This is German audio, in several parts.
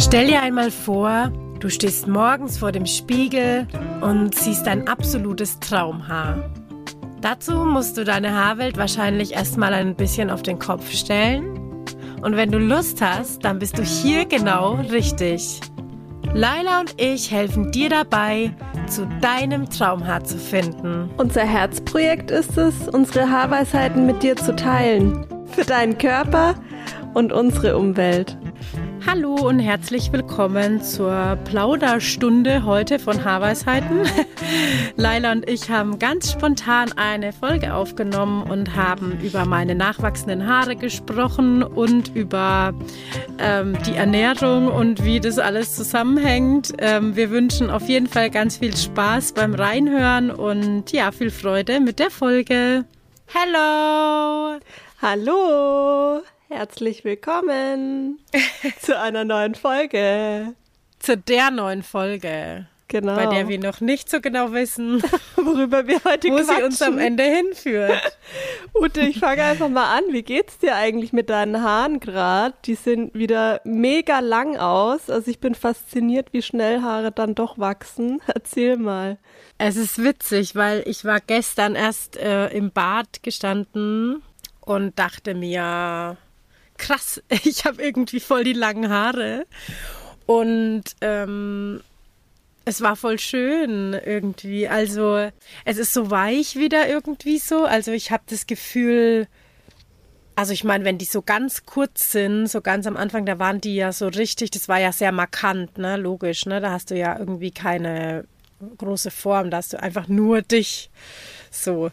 Stell dir einmal vor, du stehst morgens vor dem Spiegel und siehst dein absolutes Traumhaar. Dazu musst du deine Haarwelt wahrscheinlich erstmal ein bisschen auf den Kopf stellen. Und wenn du Lust hast, dann bist du hier genau richtig. Laila und ich helfen dir dabei, zu deinem Traumhaar zu finden. Unser Herzprojekt ist es, unsere Haarweisheiten mit dir zu teilen. Für deinen Körper und unsere Umwelt. Hallo und herzlich willkommen zur Plauderstunde heute von Haarweisheiten. Laila und ich haben ganz spontan eine Folge aufgenommen und haben über meine nachwachsenden Haare gesprochen und über ähm, die Ernährung und wie das alles zusammenhängt. Ähm, wir wünschen auf jeden Fall ganz viel Spaß beim Reinhören und ja, viel Freude mit der Folge. Hello! Hallo! Herzlich willkommen zu einer neuen Folge. Zu der neuen Folge. Genau. Bei der wir noch nicht so genau wissen, worüber wir heute wo quatschen. sie uns am Ende hinführt. Ute, ich fange einfach mal an. Wie geht's dir eigentlich mit deinen Haaren gerade? Die sind wieder mega lang aus. Also ich bin fasziniert, wie schnell Haare dann doch wachsen. Erzähl mal. Es ist witzig, weil ich war gestern erst äh, im Bad gestanden und dachte mir, krass, ich habe irgendwie voll die langen Haare. Und ähm, es war voll schön irgendwie. Also es ist so weich wieder irgendwie so. Also ich habe das Gefühl, also ich meine, wenn die so ganz kurz sind, so ganz am Anfang, da waren die ja so richtig, das war ja sehr markant, ne, logisch, ne, da hast du ja irgendwie keine große Form, da hast du einfach nur dich so.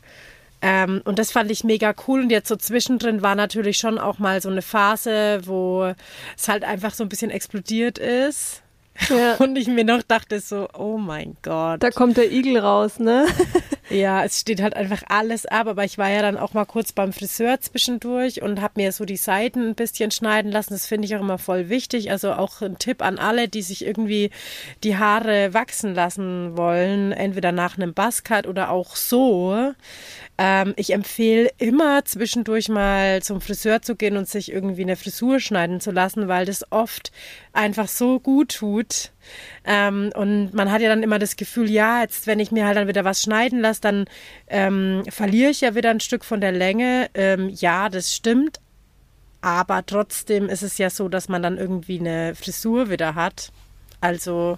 Ähm, und das fand ich mega cool. Und jetzt so zwischendrin war natürlich schon auch mal so eine Phase, wo es halt einfach so ein bisschen explodiert ist. Ja. Und ich mir noch dachte so, oh mein Gott. Da kommt der Igel raus, ne? ja, es steht halt einfach alles ab. Aber ich war ja dann auch mal kurz beim Friseur zwischendurch und habe mir so die Seiten ein bisschen schneiden lassen. Das finde ich auch immer voll wichtig. Also auch ein Tipp an alle, die sich irgendwie die Haare wachsen lassen wollen, entweder nach einem Buzzcut oder auch so. Ähm, ich empfehle immer zwischendurch mal zum Friseur zu gehen und sich irgendwie eine Frisur schneiden zu lassen, weil das oft einfach so gut tut. Ähm, und man hat ja dann immer das Gefühl, ja, jetzt, wenn ich mir halt dann wieder was schneiden lasse, dann ähm, verliere ich ja wieder ein Stück von der Länge. Ähm, ja, das stimmt. Aber trotzdem ist es ja so, dass man dann irgendwie eine Frisur wieder hat. Also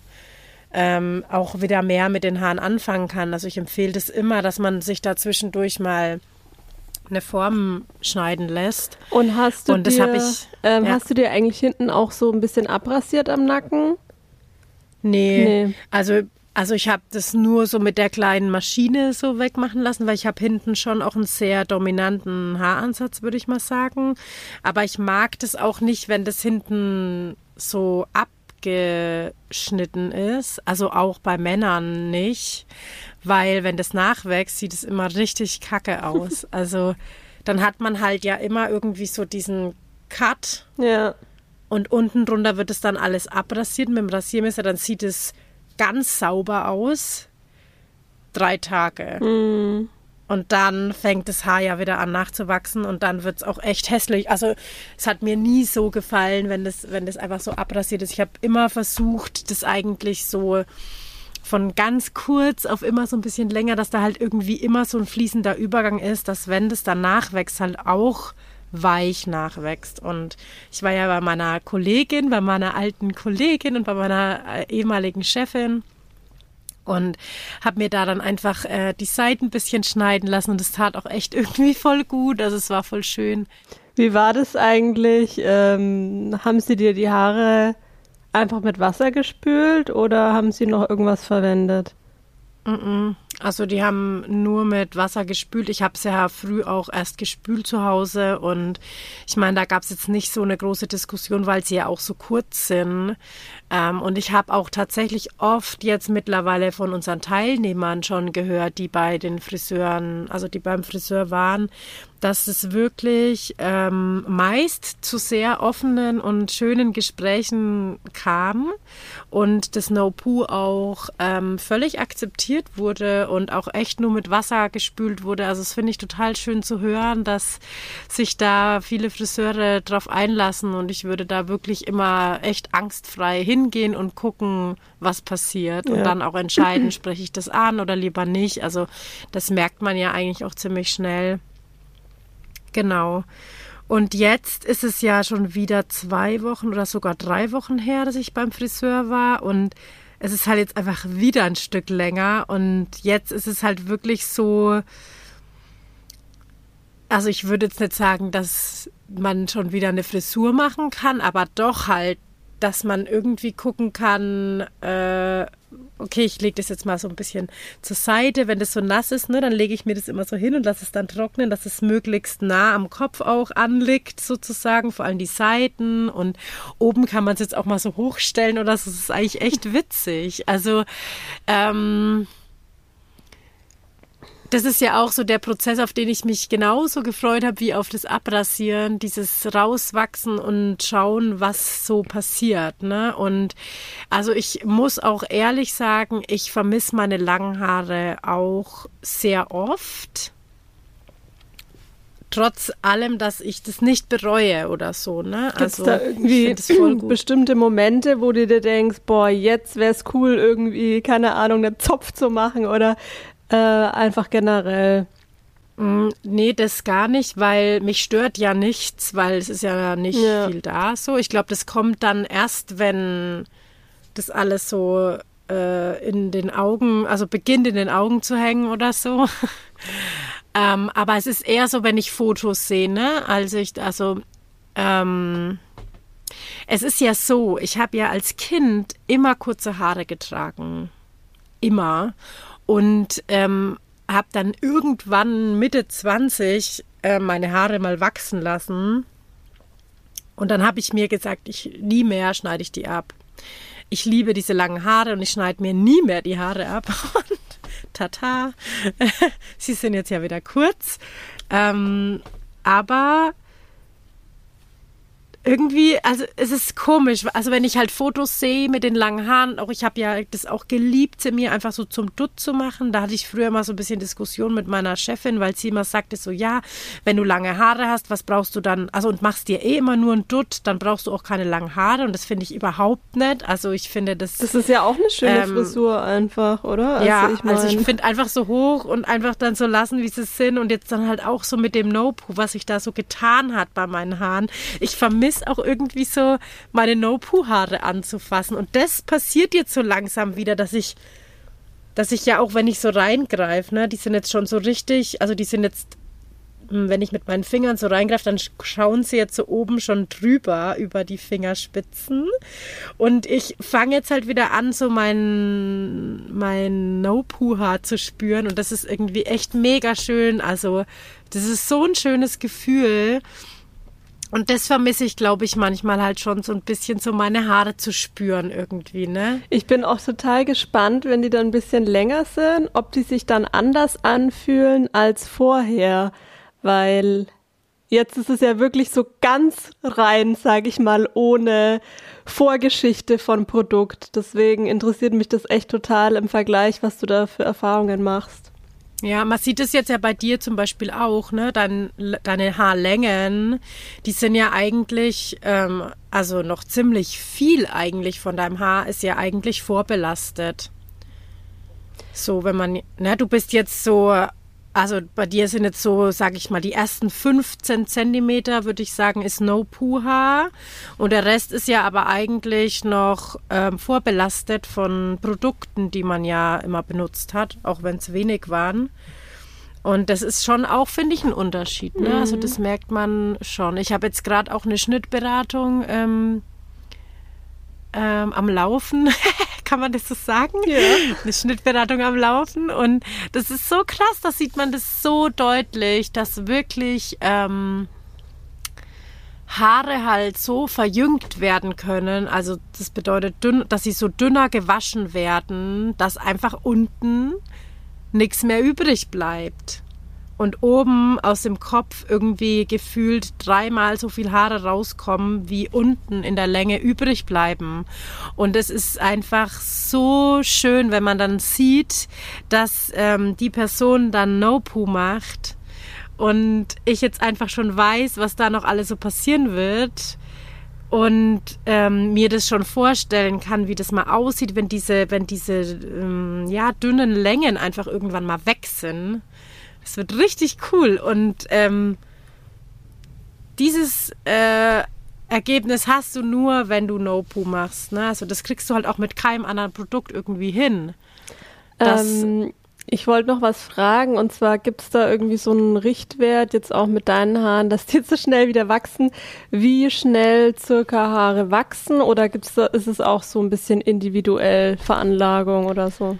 ähm, auch wieder mehr mit den Haaren anfangen kann. Also ich empfehle das immer, dass man sich da zwischendurch mal eine Form schneiden lässt. Und hast du Und dir, ich, ähm, ja. hast du dir eigentlich hinten auch so ein bisschen abrasiert am Nacken? Nee, nee. also also ich habe das nur so mit der kleinen Maschine so wegmachen lassen, weil ich habe hinten schon auch einen sehr dominanten Haaransatz, würde ich mal sagen. Aber ich mag das auch nicht, wenn das hinten so ab geschnitten ist. Also auch bei Männern nicht, weil wenn das nachwächst, sieht es immer richtig kacke aus. Also dann hat man halt ja immer irgendwie so diesen Cut. Ja. Und unten drunter wird es dann alles abrasiert mit dem Rasiermesser, dann sieht es ganz sauber aus. Drei Tage. Mm. Und dann fängt das Haar ja wieder an nachzuwachsen und dann wird es auch echt hässlich. Also es hat mir nie so gefallen, wenn das, wenn das einfach so abrasiert ist. Ich habe immer versucht, das eigentlich so von ganz kurz auf immer so ein bisschen länger, dass da halt irgendwie immer so ein fließender Übergang ist, dass wenn das dann nachwächst, halt auch weich nachwächst. Und ich war ja bei meiner Kollegin, bei meiner alten Kollegin und bei meiner äh, ehemaligen Chefin und habe mir da dann einfach äh, die Seiten ein bisschen schneiden lassen und es tat auch echt irgendwie voll gut. Also es war voll schön. Wie war das eigentlich? Ähm, haben Sie dir die Haare einfach mit Wasser gespült oder haben Sie noch irgendwas verwendet? Also die haben nur mit Wasser gespült. Ich habe es ja früh auch erst gespült zu Hause und ich meine, da gab es jetzt nicht so eine große Diskussion, weil sie ja auch so kurz sind. Ähm, und ich habe auch tatsächlich oft jetzt mittlerweile von unseren Teilnehmern schon gehört, die bei den Friseuren, also die beim Friseur waren, dass es wirklich ähm, meist zu sehr offenen und schönen Gesprächen kam und das No-Poo auch ähm, völlig akzeptiert wurde und auch echt nur mit Wasser gespült wurde. Also das finde ich total schön zu hören, dass sich da viele Friseure drauf einlassen und ich würde da wirklich immer echt angstfrei hingehen und gucken, was passiert ja. und dann auch entscheiden, spreche ich das an oder lieber nicht. Also das merkt man ja eigentlich auch ziemlich schnell. Genau. Und jetzt ist es ja schon wieder zwei Wochen oder sogar drei Wochen her, dass ich beim Friseur war. Und es ist halt jetzt einfach wieder ein Stück länger. Und jetzt ist es halt wirklich so. Also ich würde jetzt nicht sagen, dass man schon wieder eine Frisur machen kann, aber doch halt, dass man irgendwie gucken kann, äh, okay, ich lege das jetzt mal so ein bisschen zur Seite. Wenn das so nass ist, ne, dann lege ich mir das immer so hin und lasse es dann trocknen, dass es möglichst nah am Kopf auch anliegt, sozusagen, vor allem die Seiten. Und oben kann man es jetzt auch mal so hochstellen oder so. Das ist eigentlich echt witzig. Also, ähm, das ist ja auch so der Prozess, auf den ich mich genauso gefreut habe wie auf das Abrasieren, dieses Rauswachsen und schauen, was so passiert. Ne? Und also ich muss auch ehrlich sagen, ich vermisse meine langen Haare auch sehr oft. Trotz allem, dass ich das nicht bereue oder so, ne? Gibt's also da irgendwie bestimmte Momente, wo du dir denkst, boah, jetzt wäre es cool, irgendwie, keine Ahnung, einen Zopf zu machen oder äh, einfach generell. Mm, nee, das gar nicht, weil mich stört ja nichts, weil es ist ja nicht ja. viel da. So, ich glaube, das kommt dann erst, wenn das alles so äh, in den Augen, also beginnt in den Augen zu hängen oder so. ähm, aber es ist eher so, wenn ich Fotos sehe, ne? Also ich, also ähm, es ist ja so, ich habe ja als Kind immer kurze Haare getragen. Immer und ähm, habe dann irgendwann Mitte 20 äh, meine Haare mal wachsen lassen. Und dann habe ich mir gesagt, ich nie mehr schneide ich die ab. Ich liebe diese langen Haare und ich schneide mir nie mehr die Haare ab. Und tata, sie sind jetzt ja wieder kurz. Ähm, aber irgendwie, also es ist komisch. Also wenn ich halt Fotos sehe mit den langen Haaren, auch ich habe ja das auch geliebt, sie mir einfach so zum Dutt zu machen. Da hatte ich früher mal so ein bisschen Diskussion mit meiner Chefin, weil sie immer sagte so, ja, wenn du lange Haare hast, was brauchst du dann? Also und machst dir eh immer nur ein Dutt, dann brauchst du auch keine langen Haare und das finde ich überhaupt nicht. Also ich finde das. Das ist ja auch eine schöne ähm, Frisur einfach, oder? Also ja, ich mein. also ich finde einfach so hoch und einfach dann so lassen, wie sie sind und jetzt dann halt auch so mit dem No-Poo, was sich da so getan hat bei meinen Haaren. Ich vermisse vermisse auch irgendwie so, meine No-Poo-Haare anzufassen. Und das passiert jetzt so langsam wieder, dass ich, dass ich ja auch, wenn ich so reingreife, ne, die sind jetzt schon so richtig, also die sind jetzt, hm, wenn ich mit meinen Fingern so reingreife, dann schauen sie jetzt so oben schon drüber über die Fingerspitzen. Und ich fange jetzt halt wieder an, so mein, mein No-Poo-Haar zu spüren. Und das ist irgendwie echt mega schön. Also, das ist so ein schönes Gefühl. Und das vermisse ich, glaube ich, manchmal halt schon so ein bisschen, so meine Haare zu spüren irgendwie, ne? Ich bin auch total gespannt, wenn die dann ein bisschen länger sind, ob die sich dann anders anfühlen als vorher, weil jetzt ist es ja wirklich so ganz rein, sage ich mal, ohne Vorgeschichte von Produkt. Deswegen interessiert mich das echt total im Vergleich, was du da für Erfahrungen machst. Ja, man sieht es jetzt ja bei dir zum Beispiel auch, ne? Dein, deine Haarlängen, die sind ja eigentlich, ähm, also noch ziemlich viel eigentlich von deinem Haar ist ja eigentlich vorbelastet. So, wenn man, ne, du bist jetzt so also bei dir sind jetzt so, sage ich mal, die ersten 15 Zentimeter, würde ich sagen, ist No Puha. Und der Rest ist ja aber eigentlich noch ähm, vorbelastet von Produkten, die man ja immer benutzt hat, auch wenn es wenig waren. Und das ist schon auch, finde ich, ein Unterschied. Ne? Also mhm. Also das merkt man schon. Ich habe jetzt gerade auch eine Schnittberatung ähm, ähm, am Laufen, kann man das so sagen? Ja. Eine Schnittberatung am Laufen. Und das ist so krass, da sieht man das so deutlich, dass wirklich ähm, Haare halt so verjüngt werden können. Also das bedeutet, dünn, dass sie so dünner gewaschen werden, dass einfach unten nichts mehr übrig bleibt. Und oben aus dem Kopf irgendwie gefühlt dreimal so viel Haare rauskommen, wie unten in der Länge übrig bleiben. Und es ist einfach so schön, wenn man dann sieht, dass ähm, die Person dann No-Poo macht und ich jetzt einfach schon weiß, was da noch alles so passieren wird und ähm, mir das schon vorstellen kann, wie das mal aussieht, wenn diese, wenn diese ähm, ja, dünnen Längen einfach irgendwann mal weg sind. Es wird richtig cool und ähm, dieses äh, Ergebnis hast du nur, wenn du No-Poo machst. Ne? Also das kriegst du halt auch mit keinem anderen Produkt irgendwie hin. Ähm, ich wollte noch was fragen und zwar gibt es da irgendwie so einen Richtwert, jetzt auch mit deinen Haaren, dass die so schnell wieder wachsen, wie schnell circa Haare wachsen oder gibt's da, ist es auch so ein bisschen individuell Veranlagung oder so?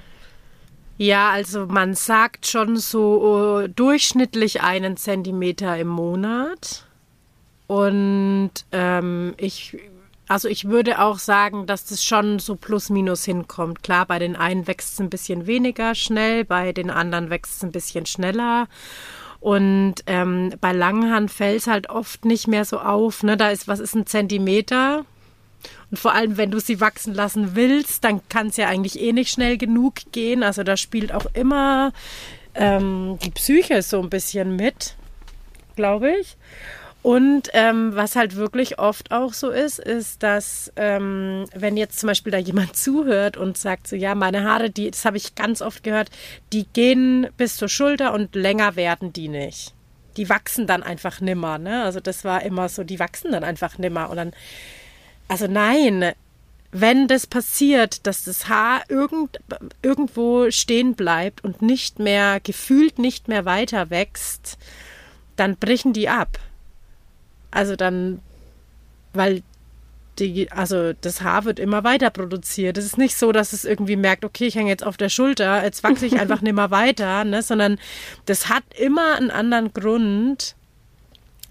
Ja, also man sagt schon so uh, durchschnittlich einen Zentimeter im Monat. Und ähm, ich also ich würde auch sagen, dass das schon so plus minus hinkommt. Klar, bei den einen wächst es ein bisschen weniger schnell, bei den anderen wächst es ein bisschen schneller. Und ähm, bei Langhahn fällt es halt oft nicht mehr so auf. Ne? Da ist, was ist ein Zentimeter? Und vor allem, wenn du sie wachsen lassen willst, dann kann es ja eigentlich eh nicht schnell genug gehen. Also da spielt auch immer ähm, die Psyche so ein bisschen mit, glaube ich. Und ähm, was halt wirklich oft auch so ist, ist, dass ähm, wenn jetzt zum Beispiel da jemand zuhört und sagt so, ja, meine Haare, die, das habe ich ganz oft gehört, die gehen bis zur Schulter und länger werden die nicht. Die wachsen dann einfach nimmer, ne? Also das war immer so, die wachsen dann einfach nimmer. Und dann, also nein, wenn das passiert, dass das Haar irgend, irgendwo stehen bleibt und nicht mehr, gefühlt nicht mehr weiter wächst, dann brechen die ab. Also dann, weil die, also das Haar wird immer weiter produziert. Es ist nicht so, dass es irgendwie merkt, okay, ich hänge jetzt auf der Schulter, jetzt wachse ich einfach nicht mehr weiter, ne? sondern das hat immer einen anderen Grund,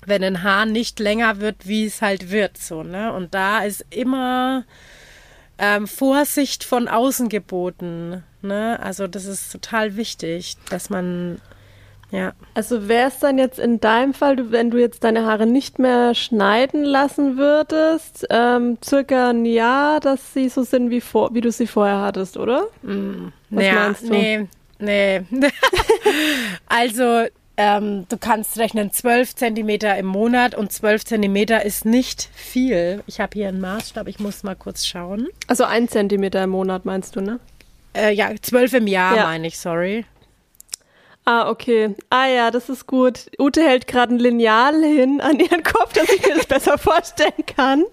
wenn ein Haar nicht länger wird, wie es halt wird, so, ne? Und da ist immer ähm, Vorsicht von außen geboten, ne? Also das ist total wichtig, dass man ja. Also wäre es dann jetzt in deinem Fall, wenn du jetzt deine Haare nicht mehr schneiden lassen würdest, ähm, circa ein Jahr, dass sie so sind, wie, vor, wie du sie vorher hattest, oder? Mm, Was ja, meinst du? Nee, nee. also ähm, du kannst rechnen 12 Zentimeter im Monat und 12 Zentimeter ist nicht viel. Ich habe hier einen Maßstab, ich muss mal kurz schauen. Also ein Zentimeter im Monat meinst du, ne? Äh, ja, 12 im Jahr ja. meine ich, sorry. Ah, okay. Ah ja, das ist gut. Ute hält gerade ein Lineal hin an ihren Kopf, dass ich mir das besser vorstellen kann.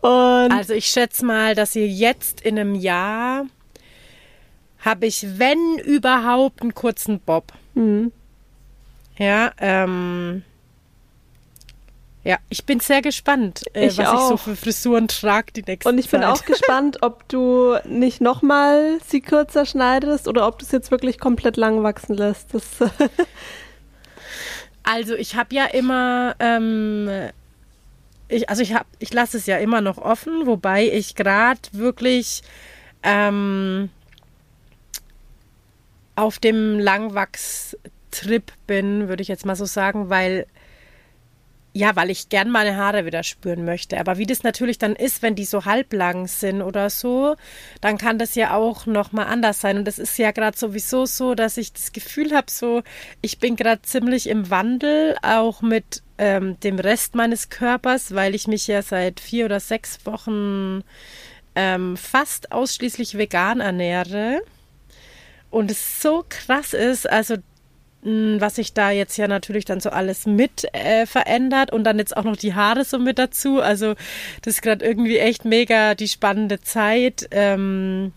Und also ich schätze mal, dass ihr jetzt in einem Jahr habe ich, wenn überhaupt, einen kurzen Bob. Mhm. Ja, ähm, ja, ich bin sehr gespannt, äh, ich was auch. ich so für Frisuren trage die nächste Zeit. Und ich Zeit. bin auch gespannt, ob du nicht nochmal sie kürzer schneidest oder ob du es jetzt wirklich komplett lang wachsen lässt. Das also ich habe ja immer, ähm, ich, also ich habe, ich lasse es ja immer noch offen, wobei ich gerade wirklich ähm, auf dem Langwachstrip bin, würde ich jetzt mal so sagen, weil ja, weil ich gern meine Haare wieder spüren möchte. Aber wie das natürlich dann ist, wenn die so halblang sind oder so, dann kann das ja auch nochmal anders sein. Und das ist ja gerade sowieso so, dass ich das Gefühl habe, so, ich bin gerade ziemlich im Wandel, auch mit ähm, dem Rest meines Körpers, weil ich mich ja seit vier oder sechs Wochen ähm, fast ausschließlich vegan ernähre. Und es so krass ist, also was sich da jetzt ja natürlich dann so alles mit äh, verändert und dann jetzt auch noch die Haare so mit dazu. Also das ist gerade irgendwie echt mega die spannende Zeit. Ähm,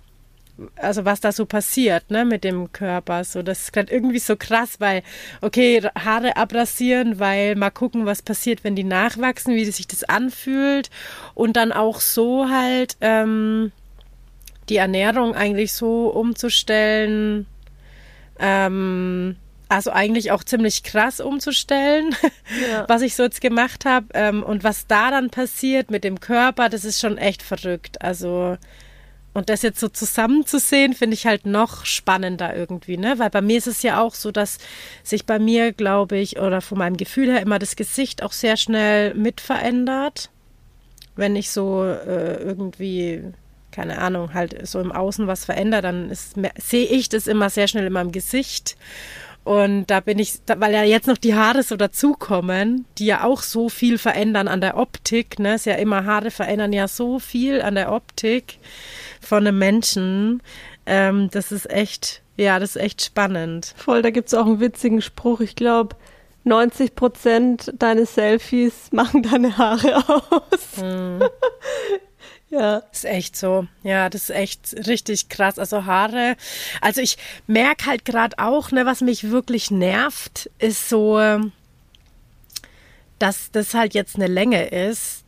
also was da so passiert, ne, mit dem Körper. So, das ist gerade irgendwie so krass, weil, okay, Haare abrasieren, weil mal gucken, was passiert, wenn die nachwachsen, wie sich das anfühlt. Und dann auch so halt ähm, die Ernährung eigentlich so umzustellen. Ähm, also eigentlich auch ziemlich krass umzustellen, ja. was ich so jetzt gemacht habe. Ähm, und was da dann passiert mit dem Körper, das ist schon echt verrückt. Also und das jetzt so zusammenzusehen, finde ich halt noch spannender irgendwie, ne? Weil bei mir ist es ja auch so, dass sich bei mir, glaube ich, oder von meinem Gefühl her immer das Gesicht auch sehr schnell mit verändert. Wenn ich so äh, irgendwie, keine Ahnung, halt so im Außen was verändere, dann sehe ich das immer sehr schnell in meinem Gesicht. Und da bin ich, weil ja jetzt noch die Haare so dazukommen, die ja auch so viel verändern an der Optik, ne? Ist ja immer, Haare verändern ja so viel an der Optik von einem Menschen. Ähm, das ist echt, ja, das ist echt spannend. Voll, da gibt es auch einen witzigen Spruch. Ich glaube, 90 Prozent deines Selfies machen deine Haare aus. Mhm. Ja. Ist echt so. Ja, das ist echt richtig krass. Also Haare. Also ich merke halt gerade auch, ne, was mich wirklich nervt, ist so, dass das halt jetzt eine Länge ist,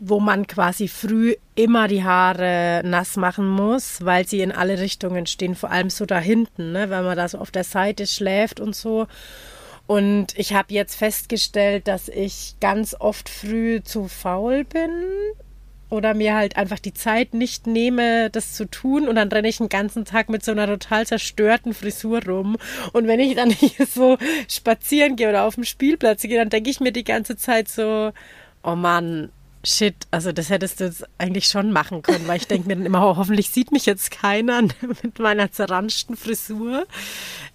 wo man quasi früh immer die Haare nass machen muss, weil sie in alle Richtungen stehen, vor allem so da hinten, ne, wenn man da so auf der Seite schläft und so. Und ich habe jetzt festgestellt, dass ich ganz oft früh zu faul bin, oder mir halt einfach die Zeit nicht nehme, das zu tun. Und dann renne ich den ganzen Tag mit so einer total zerstörten Frisur rum. Und wenn ich dann hier so spazieren gehe oder auf dem Spielplatz gehe, dann denke ich mir die ganze Zeit so, oh Mann, shit, also das hättest du jetzt eigentlich schon machen können, weil ich denke mir dann immer, oh, hoffentlich sieht mich jetzt keiner mit meiner zerranschten Frisur.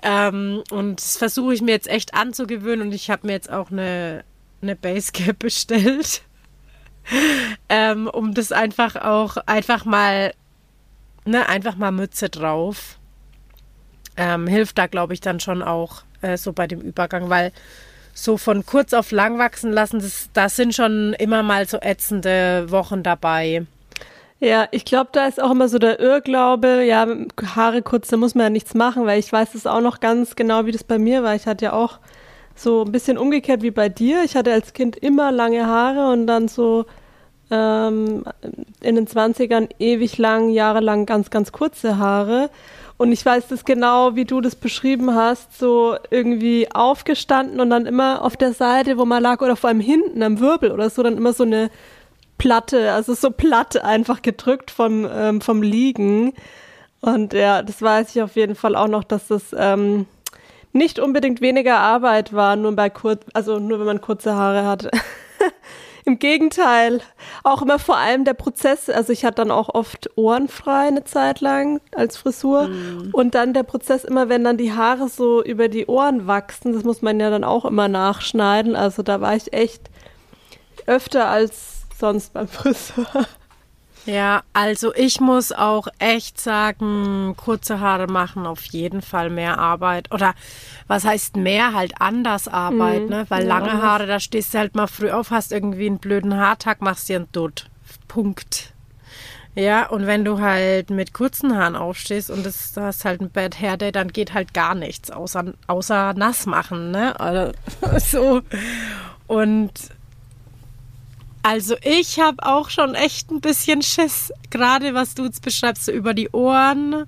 Ähm, und das versuche ich mir jetzt echt anzugewöhnen. Und ich habe mir jetzt auch eine, eine Basecap bestellt ähm, um das einfach auch einfach mal, ne, einfach mal Mütze drauf. Ähm, hilft da, glaube ich, dann schon auch äh, so bei dem Übergang, weil so von kurz auf lang wachsen lassen, das, das sind schon immer mal so ätzende Wochen dabei. Ja, ich glaube, da ist auch immer so der Irrglaube, ja, Haare kurz, da muss man ja nichts machen, weil ich weiß es auch noch ganz genau, wie das bei mir war. Ich hatte ja auch so ein bisschen umgekehrt wie bei dir. Ich hatte als Kind immer lange Haare und dann so ähm, in den 20ern ewig lang, jahrelang ganz, ganz kurze Haare. Und ich weiß das genau, wie du das beschrieben hast, so irgendwie aufgestanden und dann immer auf der Seite, wo man lag, oder vor allem hinten am Wirbel oder so, dann immer so eine Platte, also so platt einfach gedrückt vom, ähm, vom Liegen. Und ja, das weiß ich auf jeden Fall auch noch, dass das ähm, nicht unbedingt weniger Arbeit war, nur bei kurz, also nur wenn man kurze Haare hat. Im Gegenteil. Auch immer vor allem der Prozess. Also ich hatte dann auch oft ohrenfrei eine Zeit lang als Frisur. Mm. Und dann der Prozess immer, wenn dann die Haare so über die Ohren wachsen, das muss man ja dann auch immer nachschneiden. Also da war ich echt öfter als sonst beim Friseur. Ja, also ich muss auch echt sagen, kurze Haare machen auf jeden Fall mehr Arbeit. Oder was heißt mehr? Halt anders Arbeit, mhm. ne? Weil ja, lange Haare, da stehst du halt mal früh auf, hast irgendwie einen blöden Haartag, machst dir einen Dutt. Punkt. Ja, und wenn du halt mit kurzen Haaren aufstehst und das, du hast halt ein Bad Hair Day, dann geht halt gar nichts, außer, außer nass machen, ne? Also, so. Und also ich habe auch schon echt ein bisschen Schiss, gerade was du jetzt beschreibst, so über die Ohren.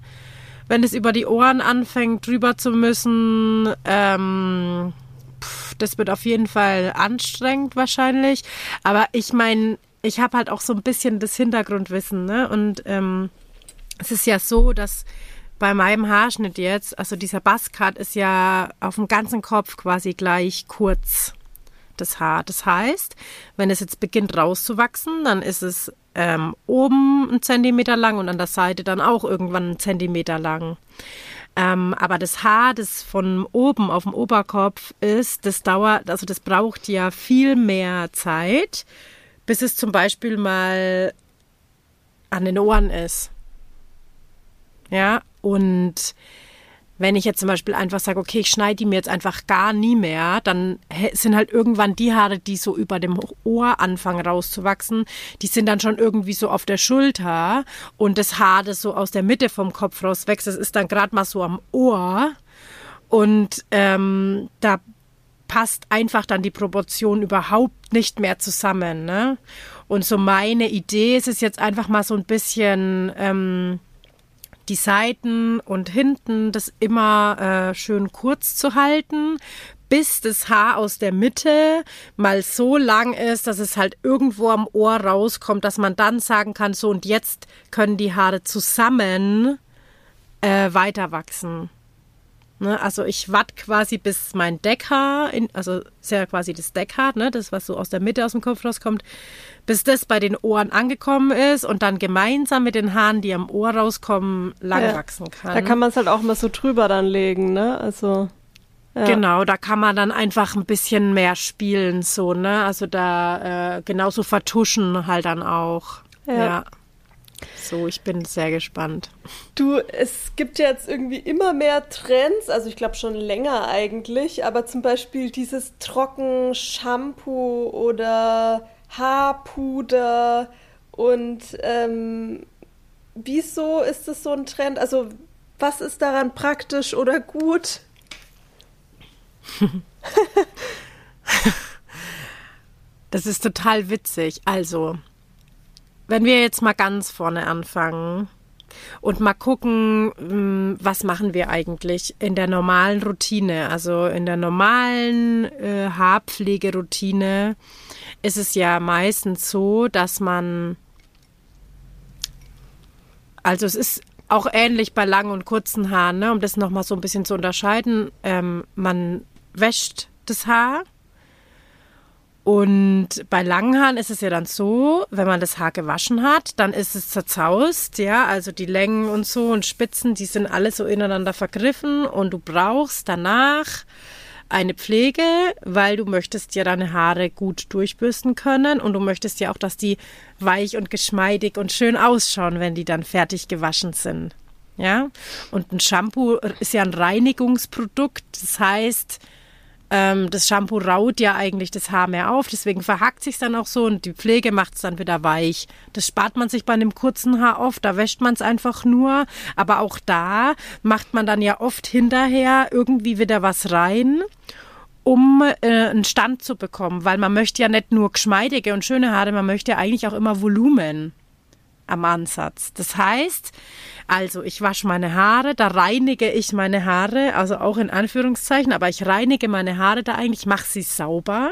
Wenn es über die Ohren anfängt, drüber zu müssen, ähm, pff, das wird auf jeden Fall anstrengend wahrscheinlich. Aber ich meine, ich habe halt auch so ein bisschen das Hintergrundwissen, ne? Und ähm, es ist ja so, dass bei meinem Haarschnitt jetzt, also dieser Buzzcut ist ja auf dem ganzen Kopf quasi gleich kurz das Haar. Das heißt, wenn es jetzt beginnt rauszuwachsen, dann ist es ähm, oben ein Zentimeter lang und an der Seite dann auch irgendwann ein Zentimeter lang. Ähm, aber das Haar, das von oben auf dem Oberkopf ist, das dauert, also das braucht ja viel mehr Zeit, bis es zum Beispiel mal an den Ohren ist. Ja, und wenn ich jetzt zum Beispiel einfach sage, okay, ich schneide die mir jetzt einfach gar nie mehr, dann sind halt irgendwann die Haare, die so über dem Ohr anfangen rauszuwachsen, die sind dann schon irgendwie so auf der Schulter und das Haar, das so aus der Mitte vom Kopf rauswächst, das ist dann gerade mal so am Ohr und ähm, da passt einfach dann die Proportion überhaupt nicht mehr zusammen. Ne? Und so meine Idee ist es jetzt einfach mal so ein bisschen ähm, die Seiten und hinten das immer äh, schön kurz zu halten, bis das Haar aus der Mitte mal so lang ist, dass es halt irgendwo am Ohr rauskommt, dass man dann sagen kann, so und jetzt können die Haare zusammen äh, weiter wachsen. Ne, also ich watt quasi bis mein Deckhaar, in, also ist ja quasi das Deckhaar, ne, das was so aus der Mitte aus dem Kopf rauskommt, bis das bei den Ohren angekommen ist und dann gemeinsam mit den Haaren, die am Ohr rauskommen, lang ja. wachsen kann. Da kann man es halt auch mal so drüber dann legen, ne? Also ja. Genau, da kann man dann einfach ein bisschen mehr spielen, so, ne? Also da äh, genauso vertuschen halt dann auch. ja. ja. So, ich bin sehr gespannt. Du, es gibt ja jetzt irgendwie immer mehr Trends, also ich glaube schon länger eigentlich, aber zum Beispiel dieses Trocken-Shampoo oder Haarpuder und ähm, wieso ist das so ein Trend? Also was ist daran praktisch oder gut? das ist total witzig. Also, wenn wir jetzt mal ganz vorne anfangen und mal gucken, hm, was machen wir eigentlich in der normalen Routine, also in der normalen äh, Haarpflegeroutine ist es ja meistens so, dass man, also es ist auch ähnlich bei langen und kurzen Haaren, ne, um das nochmal so ein bisschen zu unterscheiden, ähm, man wäscht das Haar und bei langen Haaren ist es ja dann so, wenn man das Haar gewaschen hat, dann ist es zerzaust, ja, also die Längen und so und Spitzen, die sind alle so ineinander vergriffen und du brauchst danach eine Pflege, weil du möchtest ja deine Haare gut durchbürsten können und du möchtest ja auch, dass die weich und geschmeidig und schön ausschauen, wenn die dann fertig gewaschen sind. Ja? Und ein Shampoo ist ja ein Reinigungsprodukt, das heißt, ähm, das Shampoo raut ja eigentlich das Haar mehr auf, deswegen verhackt sich dann auch so und die Pflege macht es dann wieder weich. Das spart man sich bei einem kurzen Haar oft, da wäscht man es einfach nur. Aber auch da macht man dann ja oft hinterher irgendwie wieder was rein um äh, einen Stand zu bekommen, weil man möchte ja nicht nur geschmeidige und schöne Haare, man möchte ja eigentlich auch immer Volumen am Ansatz. Das heißt, also ich wasche meine Haare, da reinige ich meine Haare, also auch in Anführungszeichen, aber ich reinige meine Haare da eigentlich, mache sie sauber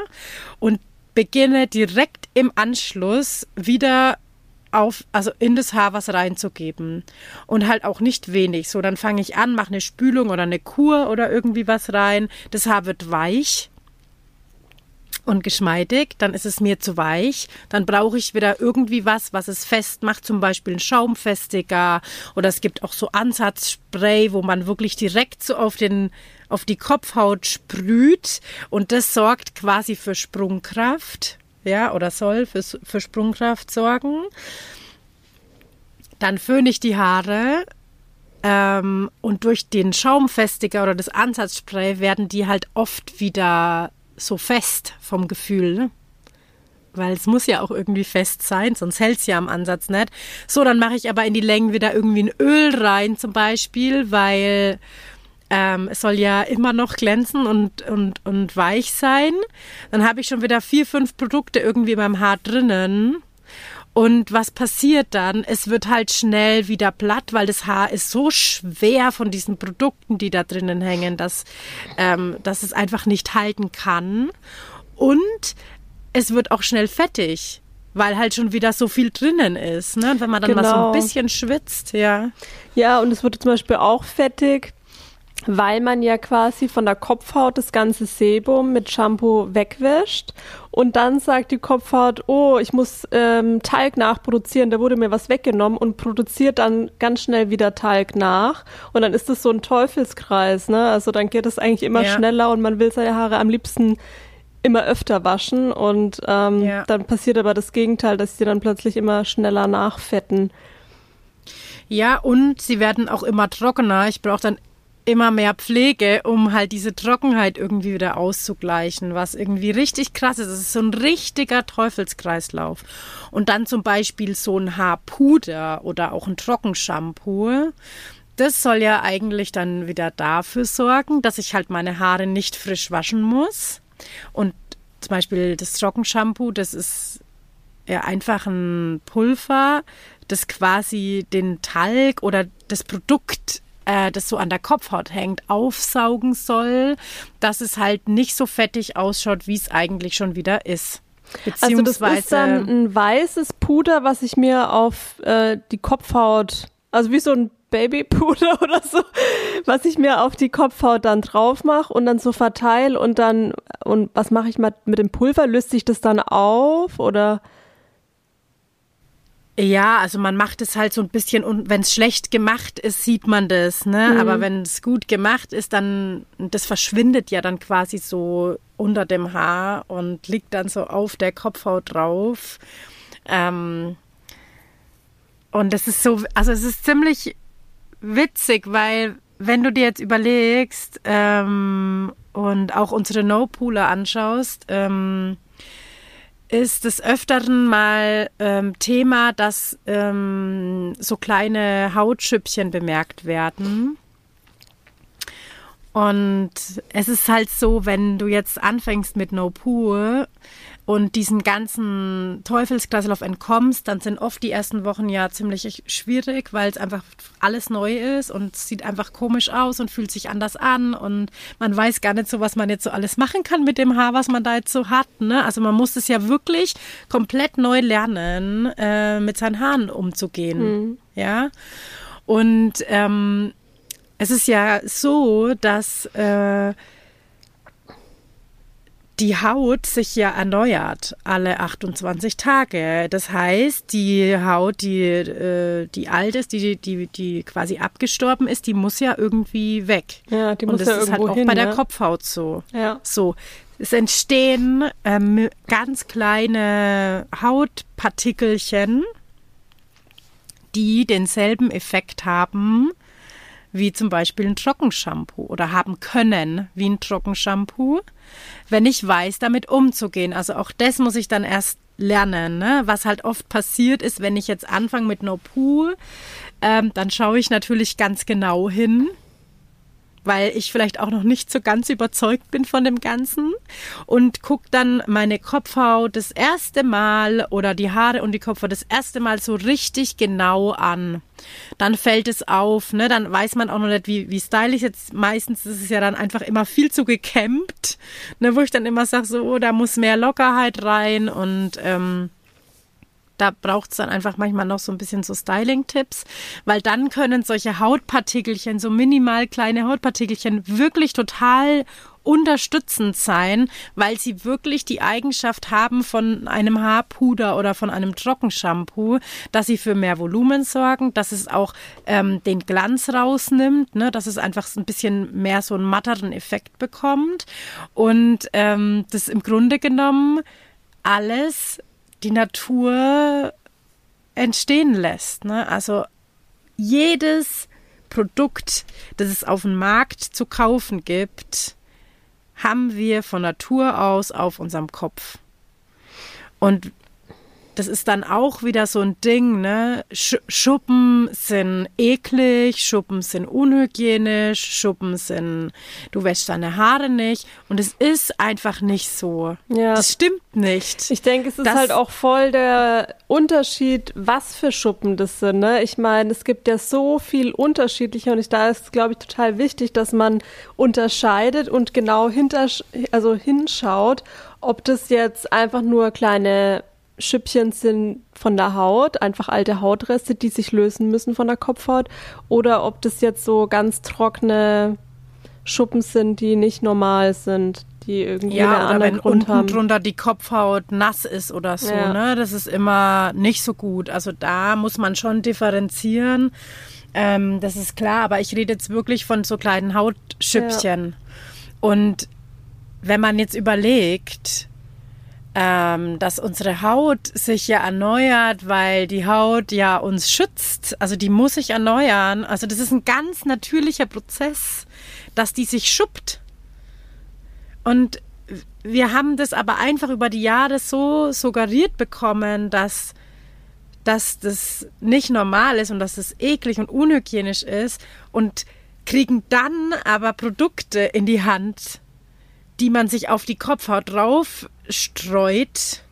und beginne direkt im Anschluss wieder auf, also in das Haar was reinzugeben. Und halt auch nicht wenig. So, dann fange ich an, mache eine Spülung oder eine Kur oder irgendwie was rein. Das Haar wird weich und geschmeidig, dann ist es mir zu weich. Dann brauche ich wieder irgendwie was, was es fest macht, zum Beispiel ein Schaumfestiger oder es gibt auch so Ansatzspray, wo man wirklich direkt so auf den auf die Kopfhaut sprüht und das sorgt quasi für Sprungkraft, ja, oder soll für, für Sprungkraft sorgen. Dann föhne ich die Haare ähm, und durch den Schaumfestiger oder das Ansatzspray werden die halt oft wieder so fest vom Gefühl, ne? Weil es muss ja auch irgendwie fest sein, sonst hält es ja am Ansatz nicht. So, dann mache ich aber in die Längen wieder irgendwie ein Öl rein zum Beispiel, weil ähm, es soll ja immer noch glänzen und, und, und weich sein. Dann habe ich schon wieder vier, fünf Produkte irgendwie beim Haar drinnen. Und was passiert dann? Es wird halt schnell wieder platt, weil das Haar ist so schwer von diesen Produkten, die da drinnen hängen, dass, ähm, dass es einfach nicht halten kann. Und es wird auch schnell fettig, weil halt schon wieder so viel drinnen ist. Ne? Und wenn man dann genau. mal so ein genau. bisschen schwitzt, ja. Ja, und es wird zum Beispiel auch fettig, weil man ja quasi von der Kopfhaut das ganze Sebum mit Shampoo wegwäscht und dann sagt die Kopfhaut, oh, ich muss ähm, Talg nachproduzieren, da wurde mir was weggenommen und produziert dann ganz schnell wieder Talg nach und dann ist das so ein Teufelskreis, ne? Also dann geht es eigentlich immer ja. schneller und man will seine Haare am liebsten immer öfter waschen und ähm, ja. dann passiert aber das Gegenteil, dass sie dann plötzlich immer schneller nachfetten. Ja, und sie werden auch immer trockener. Ich brauche dann immer mehr Pflege, um halt diese Trockenheit irgendwie wieder auszugleichen, was irgendwie richtig krass ist. Es ist so ein richtiger Teufelskreislauf. Und dann zum Beispiel so ein Haarpuder oder auch ein Trockenshampoo. Das soll ja eigentlich dann wieder dafür sorgen, dass ich halt meine Haare nicht frisch waschen muss. Und zum Beispiel das Trockenshampoo, das ist ja einfach ein Pulver, das quasi den Talg oder das Produkt äh, das so an der Kopfhaut hängt, aufsaugen soll, dass es halt nicht so fettig ausschaut, wie es eigentlich schon wieder ist. Also das ist dann ein weißes Puder, was ich mir auf äh, die Kopfhaut, also wie so ein Babypuder oder so, was ich mir auf die Kopfhaut dann drauf mache und dann so verteile und dann, und was mache ich mit, mit dem Pulver? Löst sich das dann auf oder? Ja, also man macht es halt so ein bisschen und wenn es schlecht gemacht ist, sieht man das, ne? Mhm. Aber wenn es gut gemacht ist, dann das verschwindet ja dann quasi so unter dem Haar und liegt dann so auf der Kopfhaut drauf. Ähm, und das ist so, also es ist ziemlich witzig, weil wenn du dir jetzt überlegst ähm, und auch unsere No-Pooler anschaust, ähm, ist des Öfteren mal ähm, Thema, dass ähm, so kleine Hautschüppchen bemerkt werden. Und es ist halt so, wenn du jetzt anfängst mit No Pool und diesen ganzen Teufelskreislauf entkommst, dann sind oft die ersten Wochen ja ziemlich schwierig, weil es einfach alles neu ist und sieht einfach komisch aus und fühlt sich anders an und man weiß gar nicht so, was man jetzt so alles machen kann mit dem Haar, was man da jetzt so hat. Ne? Also man muss es ja wirklich komplett neu lernen, äh, mit seinen Haaren umzugehen. Mhm. Ja. Und ähm, es ist ja so, dass äh, die Haut sich ja erneuert alle 28 Tage. Das heißt, die Haut, die, äh, die alt ist, die, die, die quasi abgestorben ist, die muss ja irgendwie weg. Ja, die muss Und das ja ist halt irgendwo auch hin, bei der ne? Kopfhaut so. Ja. So. Es entstehen ähm, ganz kleine Hautpartikelchen, die denselben Effekt haben wie zum Beispiel ein Trockenshampoo oder haben können wie ein Trockenshampoo, wenn ich weiß, damit umzugehen. Also auch das muss ich dann erst lernen. Ne? Was halt oft passiert ist, wenn ich jetzt anfange mit No Poo, ähm, dann schaue ich natürlich ganz genau hin, weil ich vielleicht auch noch nicht so ganz überzeugt bin von dem Ganzen und guck dann meine Kopfhaut das erste Mal oder die Haare und die Kopfhaut das erste Mal so richtig genau an. Dann fällt es auf, ne? Dann weiß man auch noch nicht, wie, wie stylisch jetzt. Meistens ist es ja dann einfach immer viel zu gekämmt, ne? Wo ich dann immer sage, so, oh, da muss mehr Lockerheit rein und ähm, da braucht es dann einfach manchmal noch so ein bisschen so Styling-Tipps, weil dann können solche Hautpartikelchen, so minimal kleine Hautpartikelchen, wirklich total unterstützend sein, weil sie wirklich die Eigenschaft haben von einem Haarpuder oder von einem Trockenshampoo, dass sie für mehr Volumen sorgen, dass es auch ähm, den Glanz rausnimmt, ne, dass es einfach ein bisschen mehr so einen matteren Effekt bekommt. Und ähm, das im Grunde genommen alles die Natur entstehen lässt. Ne? Also jedes Produkt, das es auf dem Markt zu kaufen gibt, haben wir von Natur aus auf unserem Kopf. Und das ist dann auch wieder so ein Ding, ne? Sch Schuppen sind eklig, Schuppen sind unhygienisch, Schuppen sind, du wäschst deine Haare nicht. Und es ist einfach nicht so. Ja. Das stimmt nicht. Ich denke, es ist das, halt auch voll der Unterschied, was für Schuppen das sind, ne? Ich meine, es gibt ja so viel unterschiedliche und ich, da ist, glaube ich, total wichtig, dass man unterscheidet und genau hinter, also hinschaut, ob das jetzt einfach nur kleine Schüppchen sind von der Haut, einfach alte Hautreste, die sich lösen müssen von der Kopfhaut, oder ob das jetzt so ganz trockene Schuppen sind, die nicht normal sind, die irgendwie ja, einen anderen wenn Grund unten haben. drunter die Kopfhaut nass ist oder so, Ja. ne? Das ist immer nicht so gut. Also da muss man schon differenzieren. Ähm, das ist klar, aber ich rede jetzt wirklich von so kleinen Hautschüppchen. Und wenn man jetzt überlegt, ähm, dass unsere Haut sich ja erneuert, weil die Haut ja uns schützt. Also die muss sich erneuern. Also das ist ein ganz natürlicher Prozess, dass die sich schuppt. Und wir haben das aber einfach über die Jahre so suggeriert bekommen, dass, dass das nicht normal ist und dass das eklig und unhygienisch ist und kriegen dann aber Produkte in die Hand, die man sich auf die Kopfhaut drauf streut,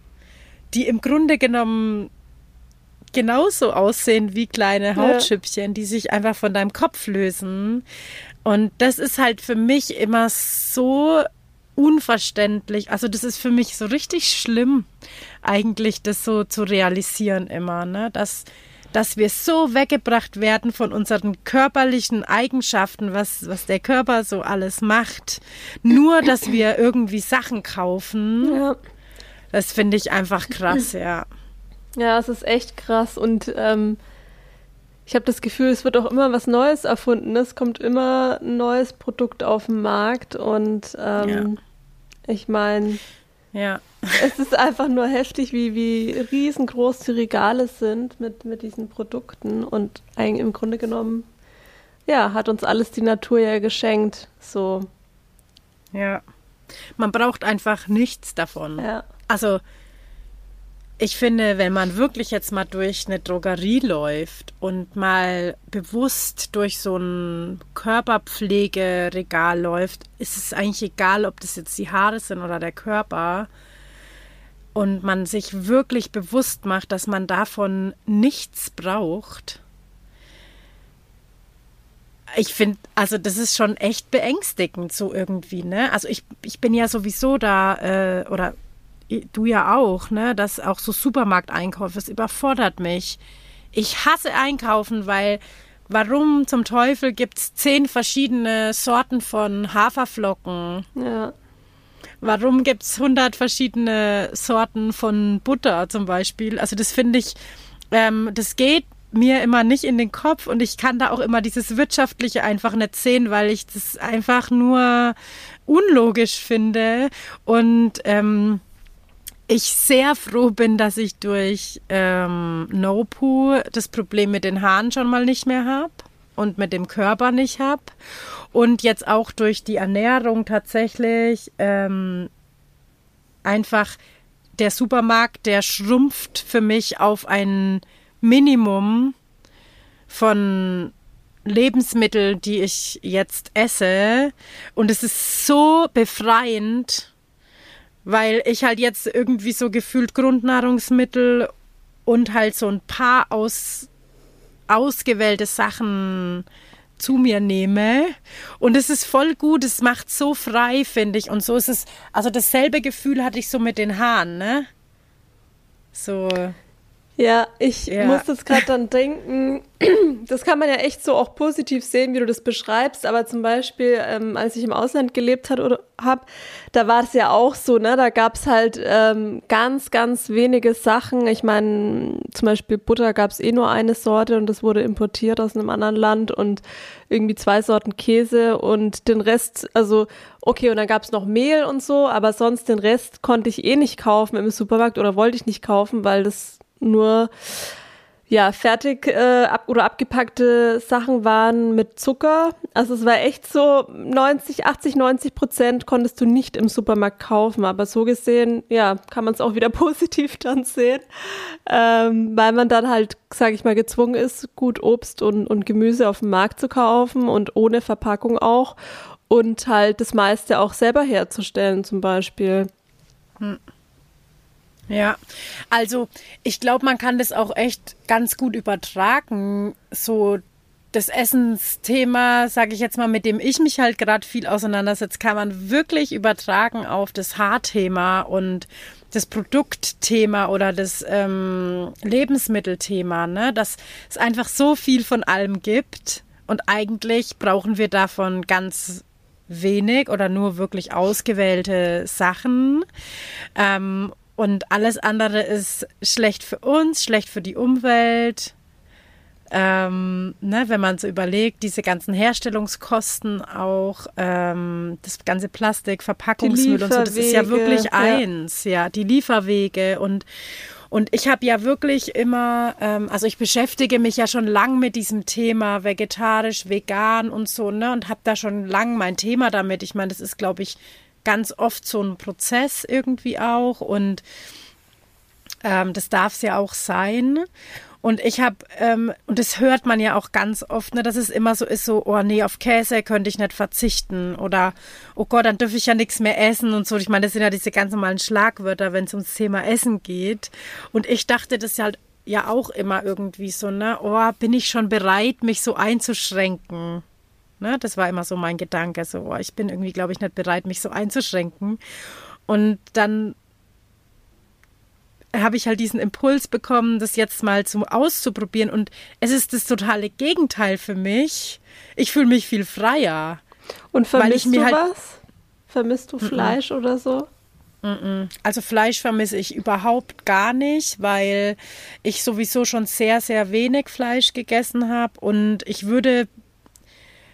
die im Grunde genommen genauso aussehen wie kleine Hautschüppchen, ja. die sich einfach von deinem Kopf lösen. Und das ist halt für mich immer so unverständlich. Also das ist für mich so richtig schlimm, eigentlich das so zu realisieren immer, ne? Dass, dass wir so weggebracht werden von unseren körperlichen Eigenschaften, was, was der Körper so alles macht. Nur, dass wir irgendwie Sachen kaufen. Ja. Das finde ich einfach krass, ja. Ja, es ist echt krass und ähm, ich habe das Gefühl, es wird auch immer was Neues erfunden. Es kommt immer ein neues Produkt auf den Markt und ähm, ja. ich meine, ja. es ist einfach nur heftig, wie, wie riesengroß die Regale sind mit, mit diesen Produkten und eigentlich im Grunde genommen, ja, hat uns alles die Natur ja geschenkt. So. Ja. Man braucht einfach nichts davon. Ja. Also ich finde, wenn man wirklich jetzt mal durch eine Drogerie läuft und mal bewusst durch so ein Körperpflegeregal läuft, ist es eigentlich egal, ob das jetzt die Haare sind oder der Körper. Und man sich wirklich bewusst macht, dass man davon nichts braucht. Ich finde, also das ist schon echt beängstigend so irgendwie, ne? Also ich, ich bin ja sowieso da, äh, oder du ja auch, ne, dass auch so Supermarkteinkäufe, das überfordert mich. Ich hasse Einkaufen, weil warum zum Teufel gibt es zehn verschiedene Sorten von Haferflocken? Ja. Warum gibt es hundert verschiedene Sorten von Butter zum Beispiel? Also das finde ich, ähm, das geht mir immer nicht in den Kopf und ich kann da auch immer dieses Wirtschaftliche einfach nicht sehen, weil ich das einfach nur unlogisch finde und ähm, ich sehr froh bin, dass ich durch ähm, No-Poo das Problem mit den Haaren schon mal nicht mehr habe und mit dem Körper nicht habe. Und jetzt auch durch die Ernährung tatsächlich ähm, einfach der Supermarkt, der schrumpft für mich auf ein Minimum von Lebensmitteln, die ich jetzt esse. Und es ist so befreiend, weil ich halt jetzt irgendwie so gefühlt Grundnahrungsmittel und halt so ein paar aus, ausgewählte Sachen zu mir nehme. Und es ist voll gut, es macht so frei, finde ich. Und so ist es, also dasselbe Gefühl hatte ich so mit den Haaren, ne? So. Ja, ich ja. muss jetzt gerade dann denken, das kann man ja echt so auch positiv sehen, wie du das beschreibst, aber zum Beispiel, ähm, als ich im Ausland gelebt habe, da war es ja auch so, ne? Da gab es halt ähm, ganz, ganz wenige Sachen. Ich meine, zum Beispiel Butter gab es eh nur eine Sorte und das wurde importiert aus einem anderen Land und irgendwie zwei Sorten Käse und den Rest, also okay, und dann gab es noch Mehl und so, aber sonst den Rest konnte ich eh nicht kaufen im Supermarkt oder wollte ich nicht kaufen, weil das nur ja, fertig äh, ab oder abgepackte Sachen waren mit Zucker. Also es war echt so 90, 80, 90 Prozent konntest du nicht im Supermarkt kaufen. Aber so gesehen, ja, kann man es auch wieder positiv dann sehen, ähm, weil man dann halt, sage ich mal, gezwungen ist, gut Obst und, und Gemüse auf dem Markt zu kaufen und ohne Verpackung auch und halt das meiste auch selber herzustellen zum Beispiel. Hm. Ja, also ich glaube, man kann das auch echt ganz gut übertragen. So das Essensthema, sage ich jetzt mal, mit dem ich mich halt gerade viel auseinandersetze, kann man wirklich übertragen auf das Haarthema und das Produktthema oder das ähm, Lebensmittelthema, ne? Dass es einfach so viel von allem gibt und eigentlich brauchen wir davon ganz wenig oder nur wirklich ausgewählte Sachen. Ähm, und alles andere ist schlecht für uns, schlecht für die Umwelt. Ähm, ne, wenn man so überlegt, diese ganzen Herstellungskosten auch, ähm, das ganze Plastik, Verpackungsmüll und so, das ist ja wirklich ja. eins, ja, die Lieferwege und und ich habe ja wirklich immer, ähm, also ich beschäftige mich ja schon lang mit diesem Thema vegetarisch, vegan und so, ne, und habe da schon lang mein Thema damit. Ich meine, das ist, glaube ich, ganz oft so ein Prozess irgendwie auch und ähm, das darf es ja auch sein. Und ich habe, ähm, und das hört man ja auch ganz oft, ne, dass es immer so ist, so, oh nee, auf Käse könnte ich nicht verzichten oder, oh Gott, dann dürfe ich ja nichts mehr essen und so. Ich meine, das sind ja diese ganz normalen Schlagwörter, wenn es ums Thema Essen geht. Und ich dachte das ja halt ja auch immer irgendwie so, ne, oh, bin ich schon bereit, mich so einzuschränken? Ne, das war immer so mein Gedanke, so, oh, ich bin irgendwie, glaube ich, nicht bereit, mich so einzuschränken. Und dann habe ich halt diesen Impuls bekommen, das jetzt mal zum auszuprobieren. Und es ist das totale Gegenteil für mich. Ich fühle mich viel freier. Und vermisst du halt was? Vermisst du Fleisch mm -mm. oder so? Also Fleisch vermisse ich überhaupt gar nicht, weil ich sowieso schon sehr, sehr wenig Fleisch gegessen habe und ich würde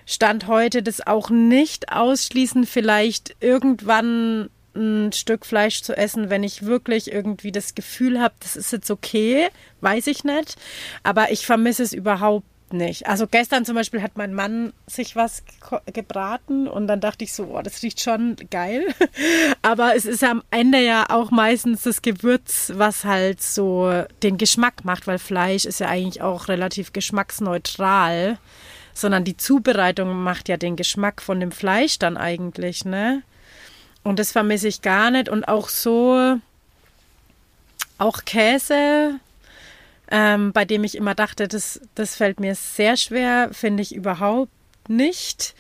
Stand heute das auch nicht ausschließen, vielleicht irgendwann ein Stück Fleisch zu essen, wenn ich wirklich irgendwie das Gefühl habe, das ist jetzt okay, weiß ich nicht. Aber ich vermisse es überhaupt nicht. Also gestern zum Beispiel hat mein Mann sich was gebraten und dann dachte ich so, oh, das riecht schon geil. Aber es ist am Ende ja auch meistens das Gewürz, was halt so den Geschmack macht, weil Fleisch ist ja eigentlich auch relativ geschmacksneutral, sondern die Zubereitung macht ja den Geschmack von dem Fleisch dann eigentlich, ne? Und das vermisse ich gar nicht und auch so, auch Käse ähm, bei dem ich immer dachte, das, das fällt mir sehr schwer, finde ich überhaupt nicht.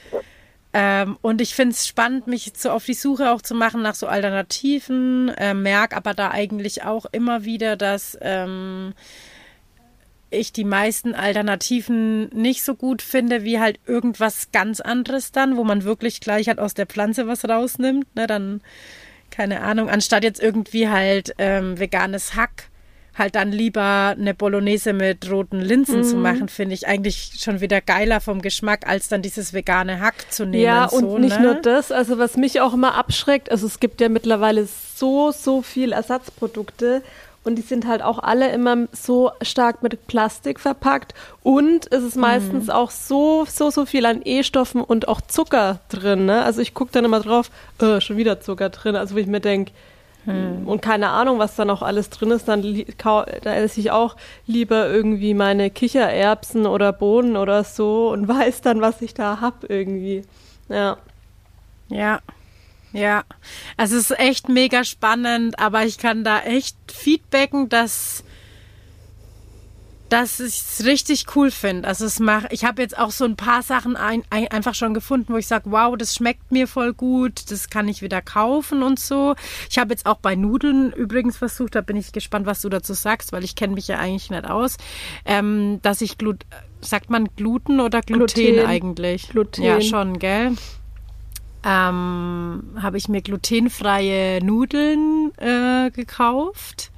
Ähm, und ich finde es spannend, mich so auf die Suche auch zu machen nach so Alternativen, äh, merke aber da eigentlich auch immer wieder, dass ähm, ich die meisten Alternativen nicht so gut finde, wie halt irgendwas ganz anderes dann, wo man wirklich gleich halt aus der Pflanze was rausnimmt. Ne, dann, keine Ahnung, anstatt jetzt irgendwie halt ähm, veganes Hack halt dann lieber eine Bolognese mit roten Linsen mhm. zu machen, finde ich eigentlich schon wieder geiler vom Geschmack, als dann dieses vegane Hack zu nehmen. Ja, und so, nicht ne? nur das, also was mich auch immer abschreckt, also es gibt ja mittlerweile so, so viel Ersatzprodukte und die sind halt auch alle immer so stark mit Plastik verpackt und es ist meistens mhm. auch so, so, so viel an E-Stoffen und auch Zucker drin. Ne? Also ich gucke dann immer drauf, äh, schon wieder Zucker drin, also wo ich mir denke, hm. Und keine Ahnung, was da noch alles drin ist, dann da esse ich auch lieber irgendwie meine Kichererbsen oder Bohnen oder so und weiß dann, was ich da hab irgendwie. Ja. Ja. Ja. Es ist echt mega spannend, aber ich kann da echt feedbacken, dass dass ich es richtig cool finde. Also es macht, ich habe jetzt auch so ein paar Sachen ein, ein, einfach schon gefunden, wo ich sage, wow, das schmeckt mir voll gut, das kann ich wieder kaufen und so. Ich habe jetzt auch bei Nudeln übrigens versucht, da bin ich gespannt, was du dazu sagst, weil ich kenne mich ja eigentlich nicht aus, ähm, dass ich Glut, sagt man Gluten oder Gluten, Gluten. eigentlich? Gluten. Ja, schon, gell? Ähm, habe ich mir glutenfreie Nudeln äh, gekauft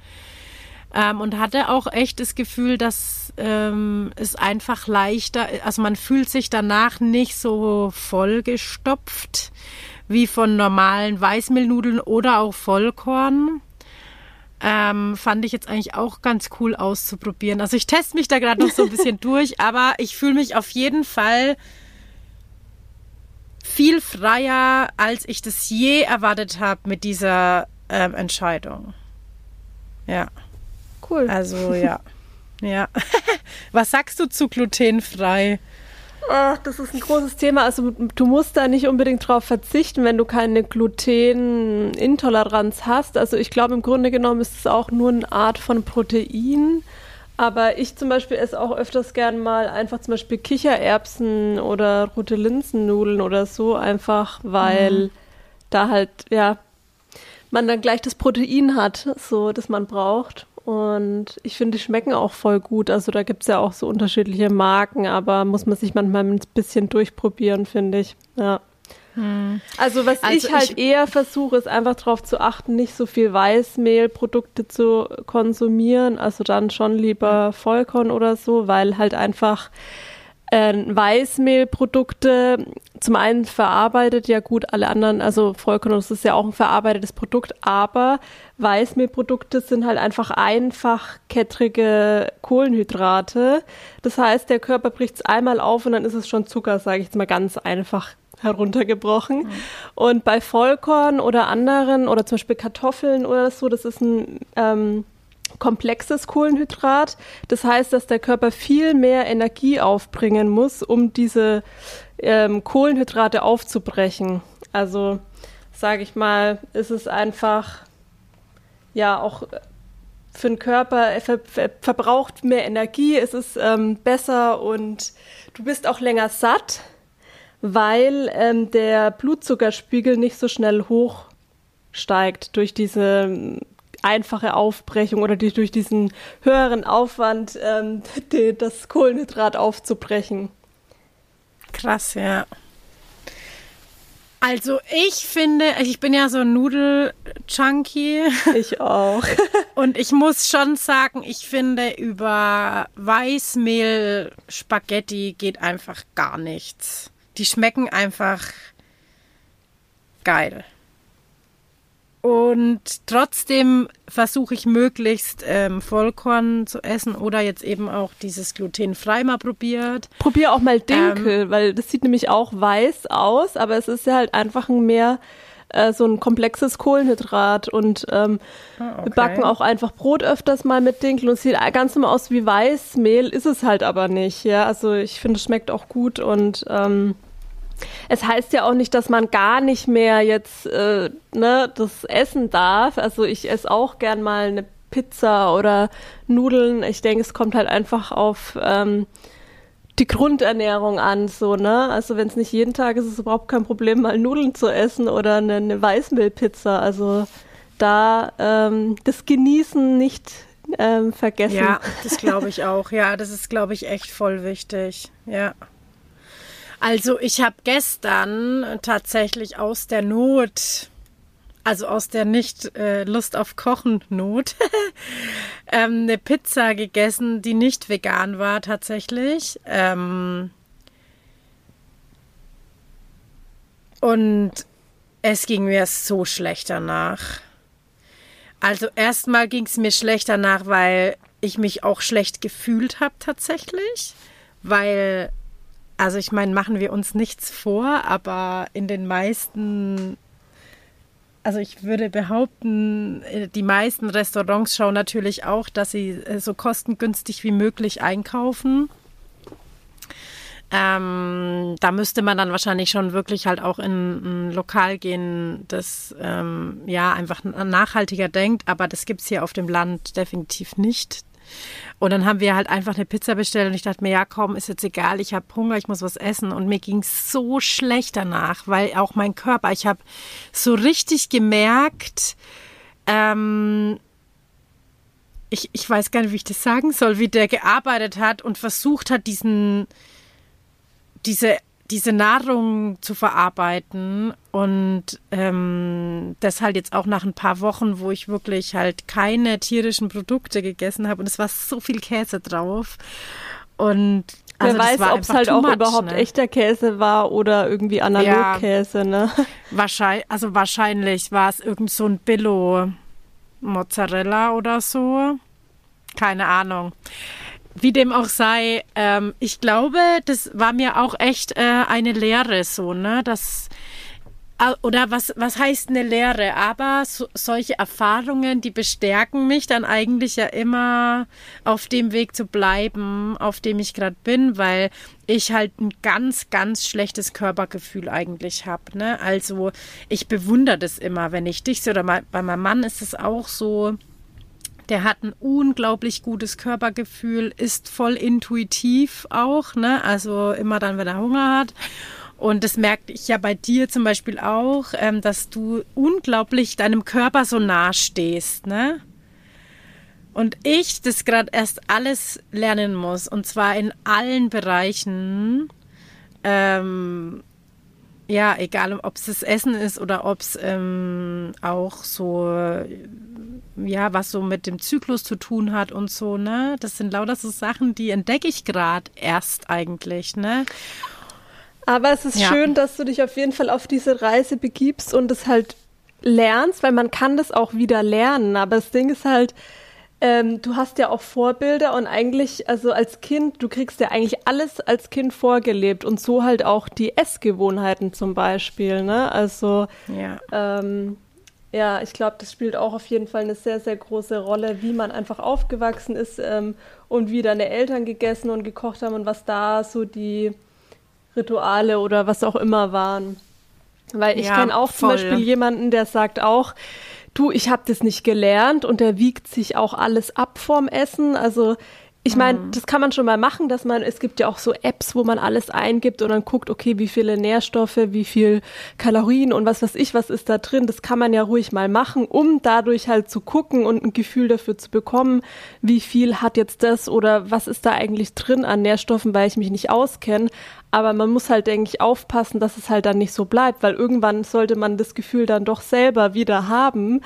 ähm, und hatte auch echt das Gefühl, dass ähm, es einfach leichter, also man fühlt sich danach nicht so vollgestopft wie von normalen Weißmehlnudeln oder auch Vollkorn. Ähm, fand ich jetzt eigentlich auch ganz cool auszuprobieren. Also ich teste mich da gerade noch so ein bisschen durch, aber ich fühle mich auf jeden Fall viel freier, als ich das je erwartet habe mit dieser ähm, Entscheidung. Ja. Cool. Also ja. ja. Was sagst du zu glutenfrei? Ach, das ist ein großes Thema. Also du musst da nicht unbedingt drauf verzichten, wenn du keine Glutenintoleranz hast. Also ich glaube, im Grunde genommen ist es auch nur eine Art von Protein. Aber ich zum Beispiel esse auch öfters gern mal einfach zum Beispiel Kichererbsen oder rote Linsennudeln oder so, einfach weil mhm. da halt, ja, man dann gleich das Protein hat, so das man braucht. Und ich finde, die schmecken auch voll gut. Also da gibt es ja auch so unterschiedliche Marken, aber muss man sich manchmal ein bisschen durchprobieren, finde ich. Ja. Hm. Also was also ich halt ich eher versuche, ist einfach darauf zu achten, nicht so viel Weißmehlprodukte zu konsumieren. Also dann schon lieber Vollkorn oder so, weil halt einfach äh, Weißmehlprodukte zum einen verarbeitet ja gut, alle anderen, also Vollkorn, das ist ja auch ein verarbeitetes Produkt, aber Weißmehlprodukte sind halt einfach einfachkettrige Kohlenhydrate. Das heißt, der Körper bricht es einmal auf und dann ist es schon Zucker, sage ich jetzt mal ganz einfach heruntergebrochen. Mhm. Und bei Vollkorn oder anderen oder zum Beispiel Kartoffeln oder so, das ist ein ähm, komplexes Kohlenhydrat. Das heißt, dass der Körper viel mehr Energie aufbringen muss, um diese ähm, Kohlenhydrate aufzubrechen. Also sage ich mal, ist es einfach ja auch für den Körper, er ver ver verbraucht mehr Energie, es ist ähm, besser und du bist auch länger satt, weil ähm, der Blutzuckerspiegel nicht so schnell hochsteigt durch diese ähm, einfache Aufbrechung oder die, durch diesen höheren Aufwand, ähm, die, das Kohlenhydrat aufzubrechen. Krass, ja. Also ich finde, ich bin ja so ein Nudel-Junkie. Ich auch. Und ich muss schon sagen, ich finde, über Weißmehl-Spaghetti geht einfach gar nichts. Die schmecken einfach geil. Und trotzdem versuche ich möglichst ähm, Vollkorn zu essen oder jetzt eben auch dieses glutenfrei mal probiert. Probier auch mal Dinkel, ähm, weil das sieht nämlich auch weiß aus, aber es ist ja halt einfach ein mehr äh, so ein komplexes Kohlenhydrat und ähm, ah, okay. wir backen auch einfach Brot öfters mal mit Dinkel und es sieht ganz normal aus wie Weißmehl, ist es halt aber nicht. Ja, also ich finde, es schmeckt auch gut und ähm, es heißt ja auch nicht, dass man gar nicht mehr jetzt äh, ne, das essen darf. Also ich esse auch gern mal eine Pizza oder Nudeln. Ich denke, es kommt halt einfach auf ähm, die Grundernährung an, so, ne? Also wenn es nicht jeden Tag ist, ist es überhaupt kein Problem, mal Nudeln zu essen oder eine, eine Weißmehlpizza. Also da ähm, das Genießen nicht ähm, vergessen. Ja, das glaube ich auch. Ja, das ist, glaube ich, echt voll wichtig. Ja. Also ich habe gestern tatsächlich aus der Not, also aus der nicht äh, Lust auf Kochen Not, ähm, eine Pizza gegessen, die nicht vegan war tatsächlich. Ähm, und es ging mir so schlecht danach. Also erstmal ging es mir schlecht danach, weil ich mich auch schlecht gefühlt habe tatsächlich, weil also ich meine, machen wir uns nichts vor, aber in den meisten, also ich würde behaupten, äh, die meisten Restaurants schauen natürlich auch, dass sie äh, so kostengünstig wie möglich einkaufen. Ähm, da müsste man dann wahrscheinlich schon wirklich halt auch in ein Lokal gehen, das ähm, ja einfach nachhaltiger denkt, aber das gibt es hier auf dem Land definitiv nicht. Und dann haben wir halt einfach eine Pizza bestellt und ich dachte mir, ja komm, ist jetzt egal, ich habe Hunger, ich muss was essen. Und mir ging so schlecht danach, weil auch mein Körper, ich habe so richtig gemerkt, ähm, ich, ich weiß gar nicht, wie ich das sagen soll, wie der gearbeitet hat und versucht hat, diesen, diese diese Nahrung zu verarbeiten und ähm, das halt jetzt auch nach ein paar Wochen, wo ich wirklich halt keine tierischen Produkte gegessen habe und es war so viel Käse drauf und also Wer weiß, ob es halt auch much, überhaupt ne? echter Käse war oder irgendwie Analogkäse, ja, ne? Wahrscheinlich, also wahrscheinlich war es irgend so ein Billo Mozzarella oder so. Keine Ahnung. Wie dem auch sei, ähm, ich glaube, das war mir auch echt äh, eine Lehre so, ne? Das oder was, was heißt eine Lehre? Aber so, solche Erfahrungen, die bestärken mich dann eigentlich ja immer auf dem Weg zu bleiben, auf dem ich gerade bin, weil ich halt ein ganz, ganz schlechtes Körpergefühl eigentlich habe. Ne? Also ich bewundere das immer, wenn ich dich sehe oder mal, bei meinem Mann ist es auch so der hat ein unglaublich gutes Körpergefühl, ist voll intuitiv auch, ne? Also immer dann, wenn er Hunger hat. Und das merke ich ja bei dir zum Beispiel auch, ähm, dass du unglaublich deinem Körper so nah stehst, ne? Und ich das gerade erst alles lernen muss, und zwar in allen Bereichen. Ähm, ja, egal ob es das Essen ist oder ob es ähm, auch so ja, was so mit dem Zyklus zu tun hat und so, ne? Das sind lauter so Sachen, die entdecke ich gerade erst eigentlich, ne? Aber es ist ja. schön, dass du dich auf jeden Fall auf diese Reise begibst und es halt lernst, weil man kann das auch wieder lernen. Aber das Ding ist halt, ähm, du hast ja auch Vorbilder und eigentlich, also als Kind, du kriegst ja eigentlich alles als Kind vorgelebt und so halt auch die Essgewohnheiten zum Beispiel, ne? Also ja. ähm, ja, ich glaube, das spielt auch auf jeden Fall eine sehr, sehr große Rolle, wie man einfach aufgewachsen ist ähm, und wie deine Eltern gegessen und gekocht haben und was da so die Rituale oder was auch immer waren. Weil ich ja, kenne auch voll. zum Beispiel jemanden, der sagt auch, du, ich habe das nicht gelernt und der wiegt sich auch alles ab vorm Essen. Also ich meine, mhm. das kann man schon mal machen, dass man, es gibt ja auch so Apps, wo man alles eingibt und dann guckt, okay, wie viele Nährstoffe, wie viel Kalorien und was weiß ich, was ist da drin. Das kann man ja ruhig mal machen, um dadurch halt zu gucken und ein Gefühl dafür zu bekommen, wie viel hat jetzt das oder was ist da eigentlich drin an Nährstoffen, weil ich mich nicht auskenne. Aber man muss halt, denke ich, aufpassen, dass es halt dann nicht so bleibt, weil irgendwann sollte man das Gefühl dann doch selber wieder haben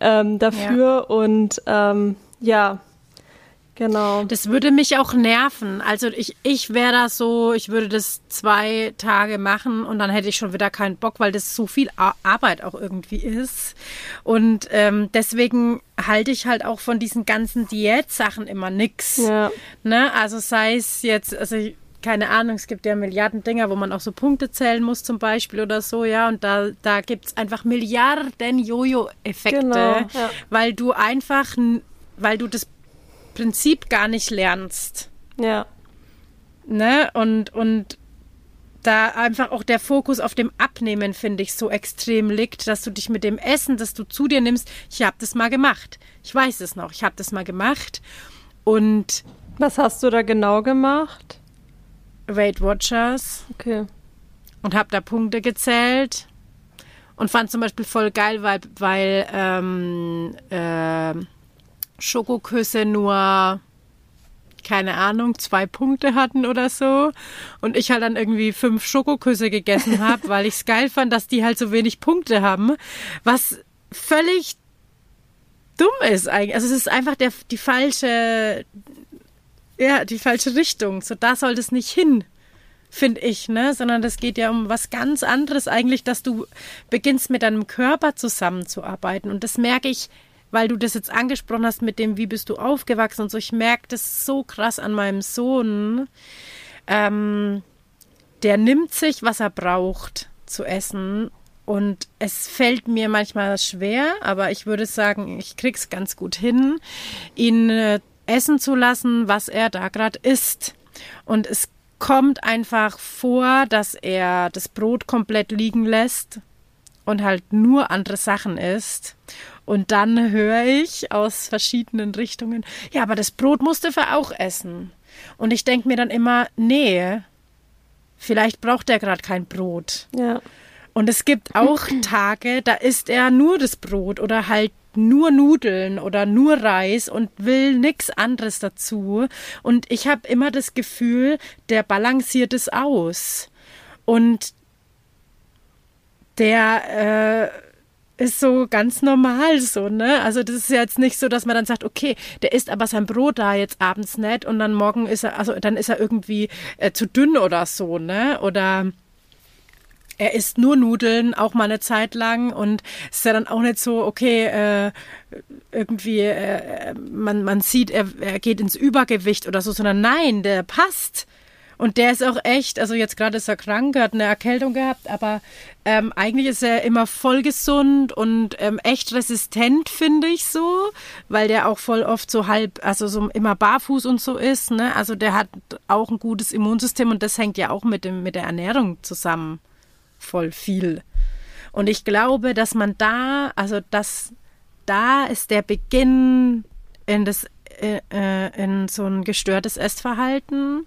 ähm, dafür ja. und ähm, ja, Genau. Das würde mich auch nerven. Also ich, ich wäre da so, ich würde das zwei Tage machen und dann hätte ich schon wieder keinen Bock, weil das so viel Arbeit auch irgendwie ist. Und ähm, deswegen halte ich halt auch von diesen ganzen Diätsachen immer nix. Ja. Ne? Also sei es jetzt, also ich, keine Ahnung, es gibt ja Milliarden Dinger, wo man auch so Punkte zählen muss zum Beispiel oder so, ja, und da, da gibt es einfach Milliarden Jojo-Effekte, genau, ja. weil du einfach, weil du das Prinzip gar nicht lernst. Ja. Ne? Und, und da einfach auch der Fokus auf dem Abnehmen, finde ich, so extrem liegt, dass du dich mit dem Essen, das du zu dir nimmst, ich habe das mal gemacht. Ich weiß es noch, ich habe das mal gemacht. Und. Was hast du da genau gemacht? Weight Watchers. Okay. Und habe da Punkte gezählt. Und fand zum Beispiel voll geil, weil, weil ähm, äh, Schokoküsse nur, keine Ahnung, zwei Punkte hatten oder so. Und ich halt dann irgendwie fünf Schokoküsse gegessen habe, weil ich es geil fand, dass die halt so wenig Punkte haben. Was völlig dumm ist eigentlich. Also es ist einfach der, die falsche, ja, die falsche Richtung. So da soll das nicht hin finde ich, ne? Sondern das geht ja um was ganz anderes eigentlich, dass du beginnst mit deinem Körper zusammenzuarbeiten. Und das merke ich weil du das jetzt angesprochen hast mit dem, wie bist du aufgewachsen und so. Ich merke das so krass an meinem Sohn. Ähm, der nimmt sich, was er braucht zu essen. Und es fällt mir manchmal schwer, aber ich würde sagen, ich krieg's ganz gut hin, ihn äh, essen zu lassen, was er da gerade isst. Und es kommt einfach vor, dass er das Brot komplett liegen lässt und halt nur andere Sachen isst. Und dann höre ich aus verschiedenen Richtungen, ja, aber das Brot musste er auch essen. Und ich denke mir dann immer, nee, vielleicht braucht er gerade kein Brot. Ja. Und es gibt auch Tage, da isst er nur das Brot oder halt nur Nudeln oder nur Reis und will nichts anderes dazu. Und ich habe immer das Gefühl, der balanciert es aus. Und der äh, ist so ganz normal so, ne? Also das ist jetzt nicht so, dass man dann sagt, okay, der isst aber sein Brot da jetzt abends nicht und dann morgen ist er, also dann ist er irgendwie äh, zu dünn oder so, ne? Oder er isst nur Nudeln, auch mal eine Zeit lang und ist ja dann auch nicht so, okay, äh, irgendwie, äh, man, man sieht, er, er geht ins Übergewicht oder so, sondern nein, der passt. Und der ist auch echt, also jetzt gerade ist er krank, hat eine Erkältung gehabt, aber ähm, eigentlich ist er immer voll gesund und ähm, echt resistent, finde ich so, weil der auch voll oft so halb, also so immer barfuß und so ist. Ne? Also der hat auch ein gutes Immunsystem und das hängt ja auch mit, dem, mit der Ernährung zusammen. Voll viel. Und ich glaube, dass man da, also dass da ist der Beginn in das äh, äh in so ein gestörtes Essverhalten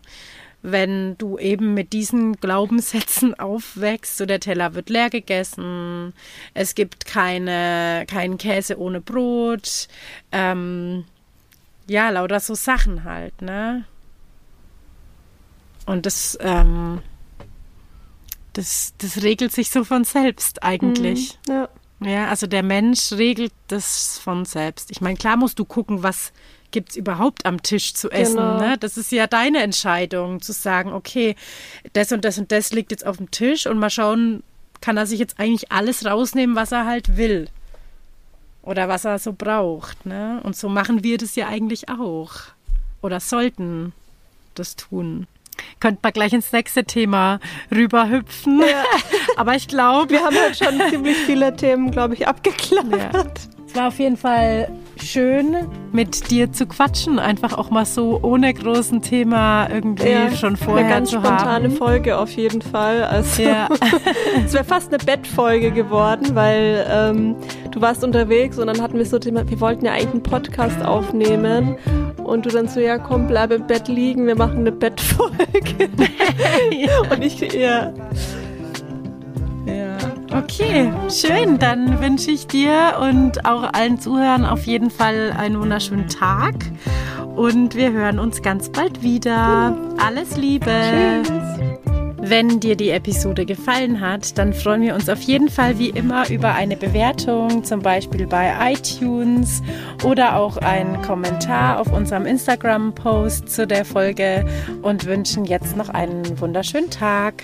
wenn du eben mit diesen Glaubenssätzen aufwächst, so der Teller wird leer gegessen, es gibt keine, keinen Käse ohne Brot, ähm, ja, lauter so Sachen halt, ne? Und das, ähm, das, das regelt sich so von selbst eigentlich. Mhm, ja. Ja, also der Mensch regelt das von selbst. Ich meine, klar musst du gucken, was gibt es überhaupt am Tisch zu essen. Genau. Ne? Das ist ja deine Entscheidung, zu sagen, okay, das und das und das liegt jetzt auf dem Tisch und mal schauen, kann er sich jetzt eigentlich alles rausnehmen, was er halt will. Oder was er so braucht. Ne? Und so machen wir das ja eigentlich auch. Oder sollten das tun. Könnte man gleich ins nächste Thema rüberhüpfen. Ja. Aber ich glaube. Wir haben halt schon ziemlich viele Themen, glaube ich, abgeklappert. Ja. Es war auf jeden Fall schön mit dir zu quatschen, einfach auch mal so ohne großen Thema irgendwie ja, schon vorher eine ganz zu spontane haben. Folge auf jeden Fall. Also ja. es wäre fast eine Bettfolge geworden, weil ähm, du warst unterwegs und dann hatten wir so Thema, wir wollten ja eigentlich einen Podcast aufnehmen und du dann so, ja komm, bleib im Bett liegen, wir machen eine Bettfolge. ja. Und ich, ja. Ja. Okay, schön. Dann wünsche ich dir und auch allen Zuhörern auf jeden Fall einen wunderschönen Tag. Und wir hören uns ganz bald wieder. Alles Liebe. Tschüss. Wenn dir die Episode gefallen hat, dann freuen wir uns auf jeden Fall wie immer über eine Bewertung, zum Beispiel bei iTunes oder auch einen Kommentar auf unserem Instagram-Post zu der Folge und wünschen jetzt noch einen wunderschönen Tag.